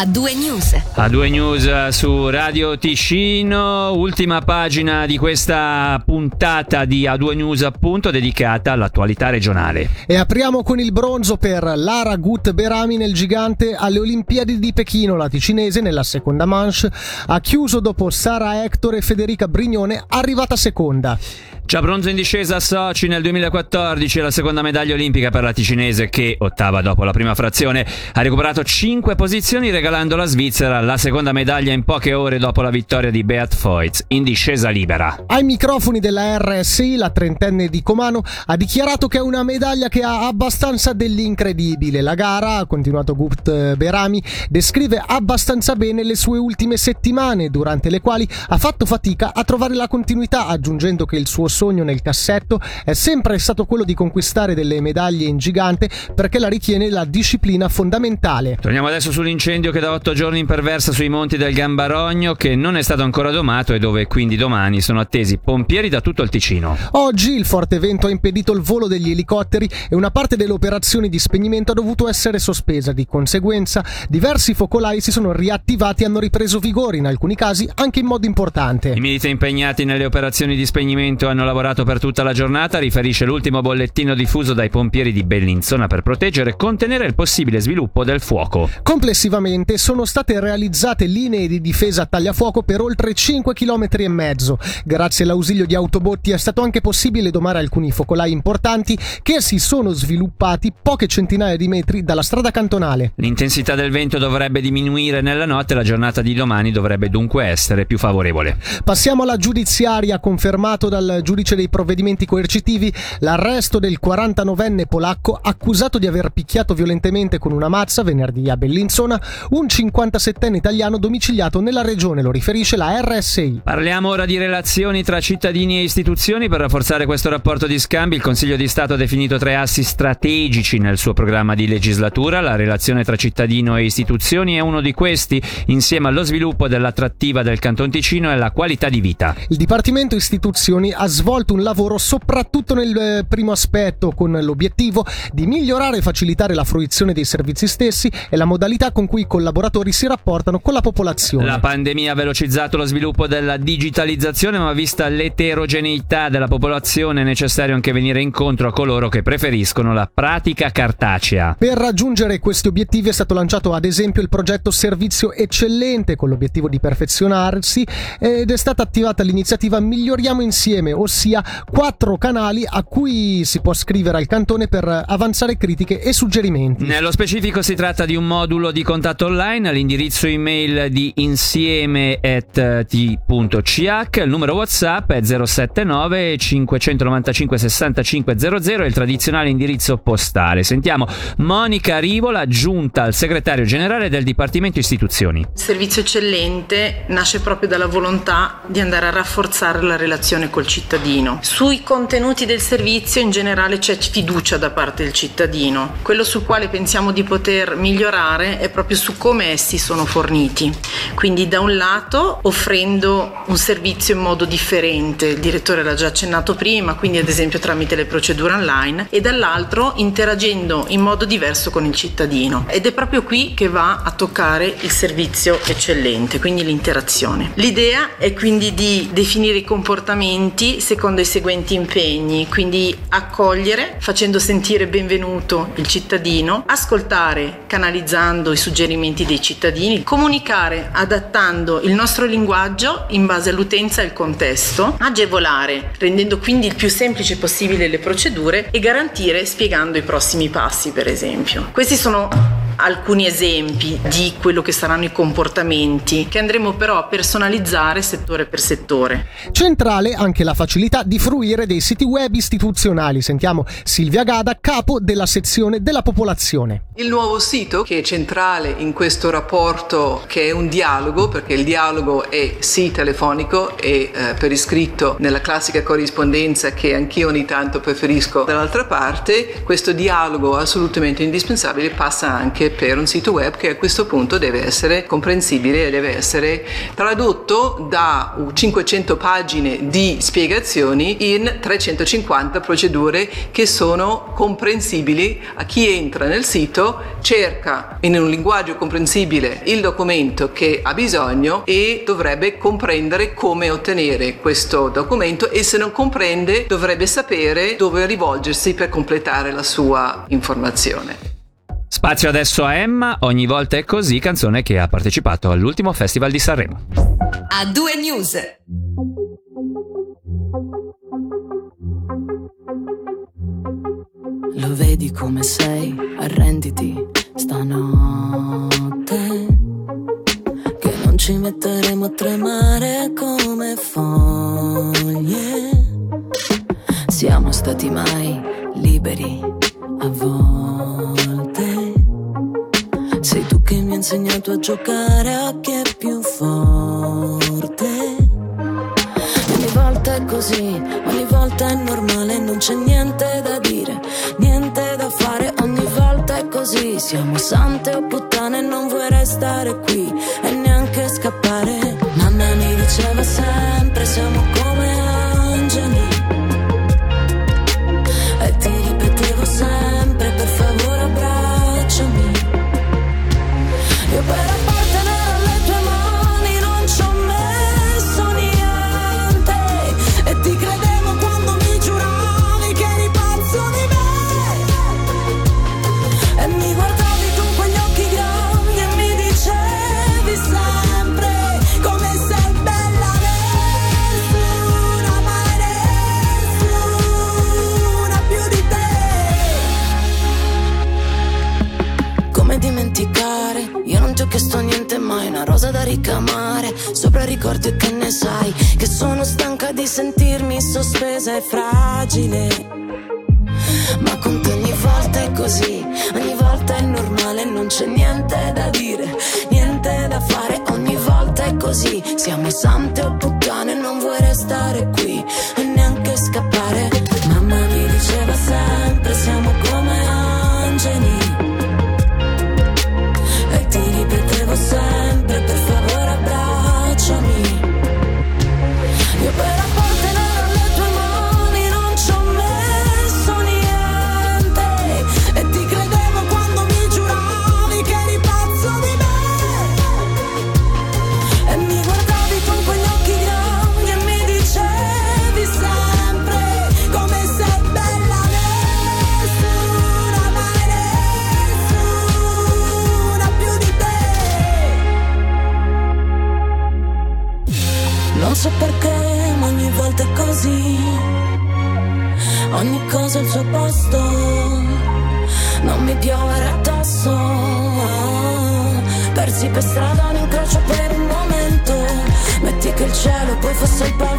A due news. A due news su Radio Ticino, ultima pagina di questa puntata di A2 News appunto dedicata all'attualità regionale. E apriamo con il bronzo per Lara Gut Berami nel gigante alle Olimpiadi di Pechino, la ticinese nella seconda manche ha chiuso dopo Sara Hector e Federica Brignone arrivata seconda. Già bronzo in discesa a Sochi nel 2014, la seconda medaglia olimpica per la ticinese che, ottava dopo la prima frazione, ha recuperato 5 posizioni regalando alla Svizzera la seconda medaglia in poche ore dopo la vittoria di Beat Foyt in discesa libera. Ai microfoni della RSI, la trentenne di Comano ha dichiarato che è una medaglia che ha abbastanza dell'incredibile. La gara, ha continuato Gupt Berami, descrive abbastanza bene le sue ultime settimane, durante le quali ha fatto fatica a trovare la continuità, aggiungendo che il suo sogno nel cassetto è sempre stato quello di conquistare delle medaglie in gigante perché la ritiene la disciplina fondamentale. Torniamo adesso sull'incendio che da otto giorni imperversa sui monti del Gambarogno che non è stato ancora domato e dove quindi domani sono attesi pompieri da tutto il Ticino. Oggi il forte vento ha impedito il volo degli elicotteri e una parte delle operazioni di spegnimento ha dovuto essere sospesa. Di conseguenza diversi focolai si sono riattivati e hanno ripreso vigore in alcuni casi anche in modo importante. I militari impegnati nelle operazioni di spegnimento hanno lavorato per tutta la giornata, riferisce l'ultimo bollettino diffuso dai pompieri di Bellinzona per proteggere e contenere il possibile sviluppo del fuoco. Complessivamente sono state realizzate linee di difesa a tagliafuoco per oltre 5 km e mezzo. Grazie all'ausilio di autobotti è stato anche possibile domare alcuni focolai importanti che si sono sviluppati poche centinaia di metri dalla strada cantonale. L'intensità del vento dovrebbe diminuire nella notte, la giornata di domani dovrebbe dunque essere più favorevole. Passiamo alla giudiziaria, confermato dal giudice dei provvedimenti coercitivi l'arresto del 49enne polacco accusato di aver picchiato violentemente con una mazza venerdì a Bellinzona un 57enne italiano domiciliato nella regione, lo riferisce la RSI. Parliamo ora di relazioni tra cittadini e istituzioni. Per rafforzare questo rapporto di scambi, il Consiglio di Stato ha definito tre assi strategici nel suo programma di legislatura. La relazione tra cittadino e istituzioni è uno di questi, insieme allo sviluppo dell'attrattiva del Canton Ticino e alla qualità di vita. Il Dipartimento Istituzioni ha svolto un lavoro soprattutto nel eh, primo aspetto, con l'obiettivo di migliorare e facilitare la fruizione dei servizi stessi e la modalità con cui i collaboratori si rapportano con la popolazione. La pandemia ha velocizzato lo sviluppo della digitalizzazione, ma vista l'eterogeneità della popolazione è necessario anche venire incontro a coloro che preferiscono la pratica cartacea. Per raggiungere questi obiettivi è stato lanciato ad esempio il progetto Servizio Eccellente con l'obiettivo di perfezionarsi ed è stata attivata l'iniziativa Miglioriamo Insieme, ossia quattro canali a cui si può scrivere al cantone per avanzare critiche e suggerimenti. Nello specifico si tratta di un modulo di contatto online all'indirizzo email di insieme.t.ch, il numero WhatsApp è 079 595 65 00 e il tradizionale indirizzo postale. Sentiamo Monica Rivola, giunta al segretario generale del Dipartimento Istituzioni. Il servizio eccellente nasce proprio dalla volontà di andare a rafforzare la relazione col cittadino. Sui contenuti del servizio in generale c'è fiducia da parte del cittadino. Quello sul quale pensiamo di poter migliorare è proprio su come essi sono forniti. Quindi da un lato offrendo un servizio in modo differente, il direttore l'ha già accennato prima, quindi ad esempio tramite le procedure online, e dall'altro interagendo in modo diverso con il cittadino. Ed è proprio qui che va a toccare il servizio eccellente, quindi l'interazione. L'idea è quindi di definire i comportamenti secondo i seguenti impegni, quindi accogliere facendo sentire benvenuto il cittadino, ascoltare canalizzando i suggerimenti dei cittadini, comunicare adattando il nostro linguaggio in base all'utenza e al contesto, agevolare rendendo quindi il più semplice possibile le procedure e garantire spiegando i prossimi passi per esempio. Questi sono alcuni esempi di quello che saranno i comportamenti che andremo però a personalizzare settore per settore. Centrale anche la facilità di fruire dei siti web istituzionali. Sentiamo Silvia Gada, capo della sezione della popolazione. Il nuovo sito che è centrale in questo rapporto che è un dialogo, perché il dialogo è sì telefonico e eh, per iscritto nella classica corrispondenza che anch'io ogni tanto preferisco dall'altra parte, questo dialogo assolutamente indispensabile passa anche per un sito web che a questo punto deve essere comprensibile e deve essere tradotto da 500 pagine di spiegazioni in 350 procedure che sono comprensibili a chi entra nel sito, cerca in un linguaggio comprensibile il documento che ha bisogno e dovrebbe comprendere come ottenere questo documento e se non comprende dovrebbe sapere dove rivolgersi per completare la sua informazione. Spazio adesso a Emma, ogni volta è così, canzone che ha partecipato all'ultimo festival di Sanremo. A due news. Lo vedi come sei, arrenditi stanotte. Che non ci metteremo a tremare come foglie. Siamo stati mai liberi a volte. Che mi hai insegnato a giocare a chi è più forte. Ogni volta è così, ogni volta è normale, non c'è niente da dire, niente da fare, ogni volta è così. Siamo sante o puttane, Sopra ricordi e che ne sai? Che sono stanca di sentirmi sospesa e fragile. Ma con te ogni volta è così, ogni volta è normale, non c'è niente da dire, niente da fare, ogni volta è così. Siamo sante o puttane, non vuoi restare qui Cosa al suo posto. Non mi piovere addosso. Persi per strada un incrocio per un momento. Metti che il cielo poi fosse il pavimento.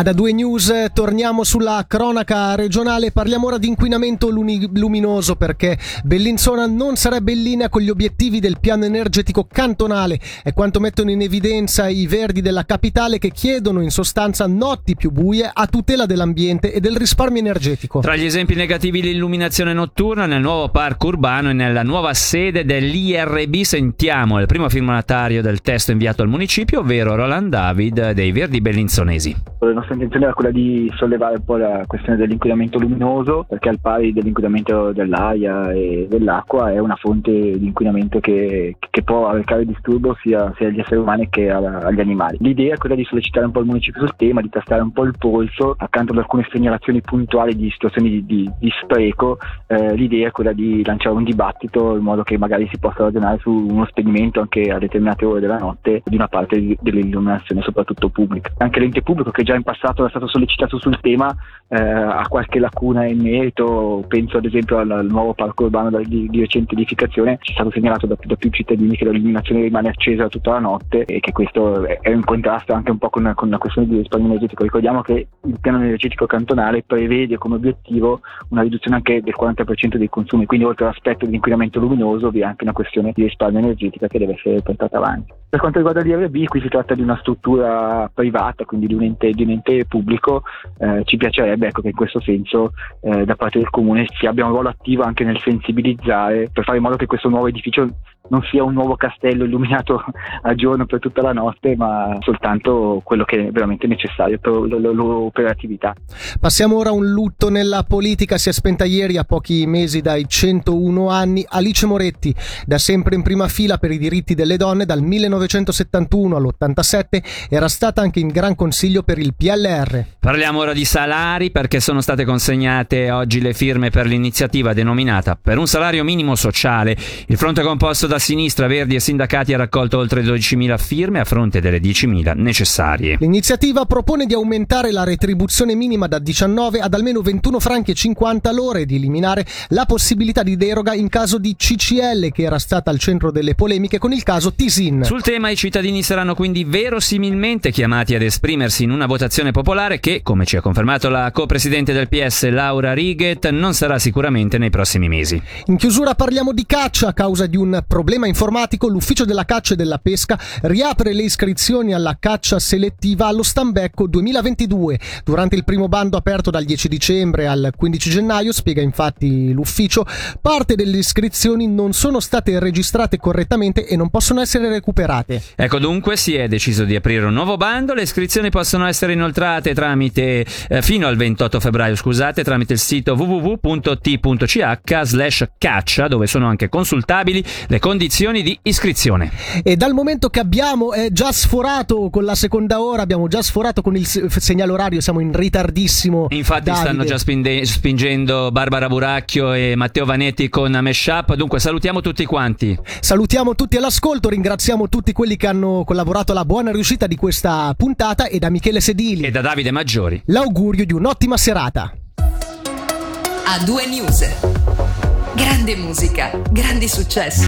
Ad A2 News torniamo sulla cronaca regionale, parliamo ora di inquinamento luni- luminoso perché Bellinzona non sarebbe in linea con gli obiettivi del piano energetico cantonale, è quanto mettono in evidenza i verdi della capitale che chiedono in sostanza notti più buie a tutela dell'ambiente e del risparmio energetico. Tra gli esempi negativi l'illuminazione notturna nel nuovo parco urbano e nella nuova sede dell'IRB sentiamo il primo firmatario del testo inviato al municipio, ovvero Roland David dei Verdi Bellinzonesi. Nostra intenzione era quella di sollevare un po' la questione dell'inquinamento luminoso, perché al pari dell'inquinamento dell'aria e dell'acqua è una fonte di inquinamento che, che può arrecare disturbo sia, sia agli esseri umani che agli animali. L'idea è quella di sollecitare un po' il municipio sul tema, di tastare un po' il polso, accanto ad alcune segnalazioni puntuali di situazioni di, di- di spreco, eh, l'idea è quella di lanciare un dibattito in modo che magari si possa ragionare su uno spegnimento anche a determinate ore della notte di una parte di- dell'illuminazione, soprattutto pubblica. Anche l'ente pubblico che già in passato passato era stato sollecitato sul tema eh, ha qualche lacuna in merito, penso ad esempio al, al nuovo parco urbano di, di, recente edificazione, ci è stato segnalato da, da, più cittadini che l'illuminazione rimane accesa tutta la notte e che questo è in contrasto anche un po' con, con la questione di risparmio energetico. Ricordiamo che il piano energetico cantonale prevede come obiettivo una riduzione anche del 40% dei consumi, quindi oltre all'aspetto dell'inquinamento luminoso vi è anche una questione di risparmio energetica che deve essere portata avanti. Per quanto riguarda l'IRB, qui si tratta di una struttura privata, quindi di un ente, di un ente pubblico, eh, ci piacerebbe ecco, che in questo senso eh, da parte del comune si abbia un ruolo attivo anche nel sensibilizzare per fare in modo che questo nuovo edificio non sia un nuovo castello illuminato a giorno per tutta la notte, ma soltanto quello che è veramente necessario per l'operatività. Passiamo ora a un lutto nella politica. Si è spenta ieri, a pochi mesi dai 101 anni, Alice Moretti, da sempre in prima fila per i diritti delle donne dal 1971 all'87, era stata anche in Gran Consiglio per il PLR. Parliamo ora di salari perché sono state consegnate oggi le firme per l'iniziativa denominata Per un salario minimo sociale. Il fronte composto da sinistra, Verdi e sindacati ha raccolto oltre 12.000 firme a fronte delle 10.000 necessarie. L'iniziativa propone di aumentare la retribuzione minima da 19 ad almeno 21 franchi e 50 l'ora e di eliminare la possibilità di deroga in caso di CCL che era stata al centro delle polemiche con il caso Tisin. Sul tema i cittadini saranno quindi verosimilmente chiamati ad esprimersi in una votazione popolare che, come ci ha confermato la co-presidente del PS Laura Righet, non sarà sicuramente nei prossimi mesi. In chiusura parliamo di caccia a causa di un problema problema informatico, l'Ufficio della Caccia e della Pesca riapre le iscrizioni alla caccia selettiva allo Stambecco 2022. Durante il primo bando aperto dal 10 dicembre al 15 gennaio, spiega infatti l'ufficio, parte delle iscrizioni non sono state registrate correttamente e non possono essere recuperate. Ecco dunque si è deciso di aprire un nuovo bando, le iscrizioni possono essere inoltrate tramite eh, fino al 28 febbraio, scusate, tramite il sito www.t.ch slash caccia dove sono anche consultabili le condizioni condizioni di iscrizione. E dal momento che abbiamo eh, già sforato con la seconda ora, abbiamo già sforato con il segnale orario, siamo in ritardissimo. Infatti Davide. stanno già spinde- spingendo Barbara Buracchio e Matteo Vanetti con Meshup, dunque salutiamo tutti quanti. Salutiamo tutti all'ascolto, ringraziamo tutti quelli che hanno collaborato alla buona riuscita di questa puntata e da Michele Sedili e da Davide Maggiori. L'augurio di un'ottima serata. A due news. Grande musica, grandi successi.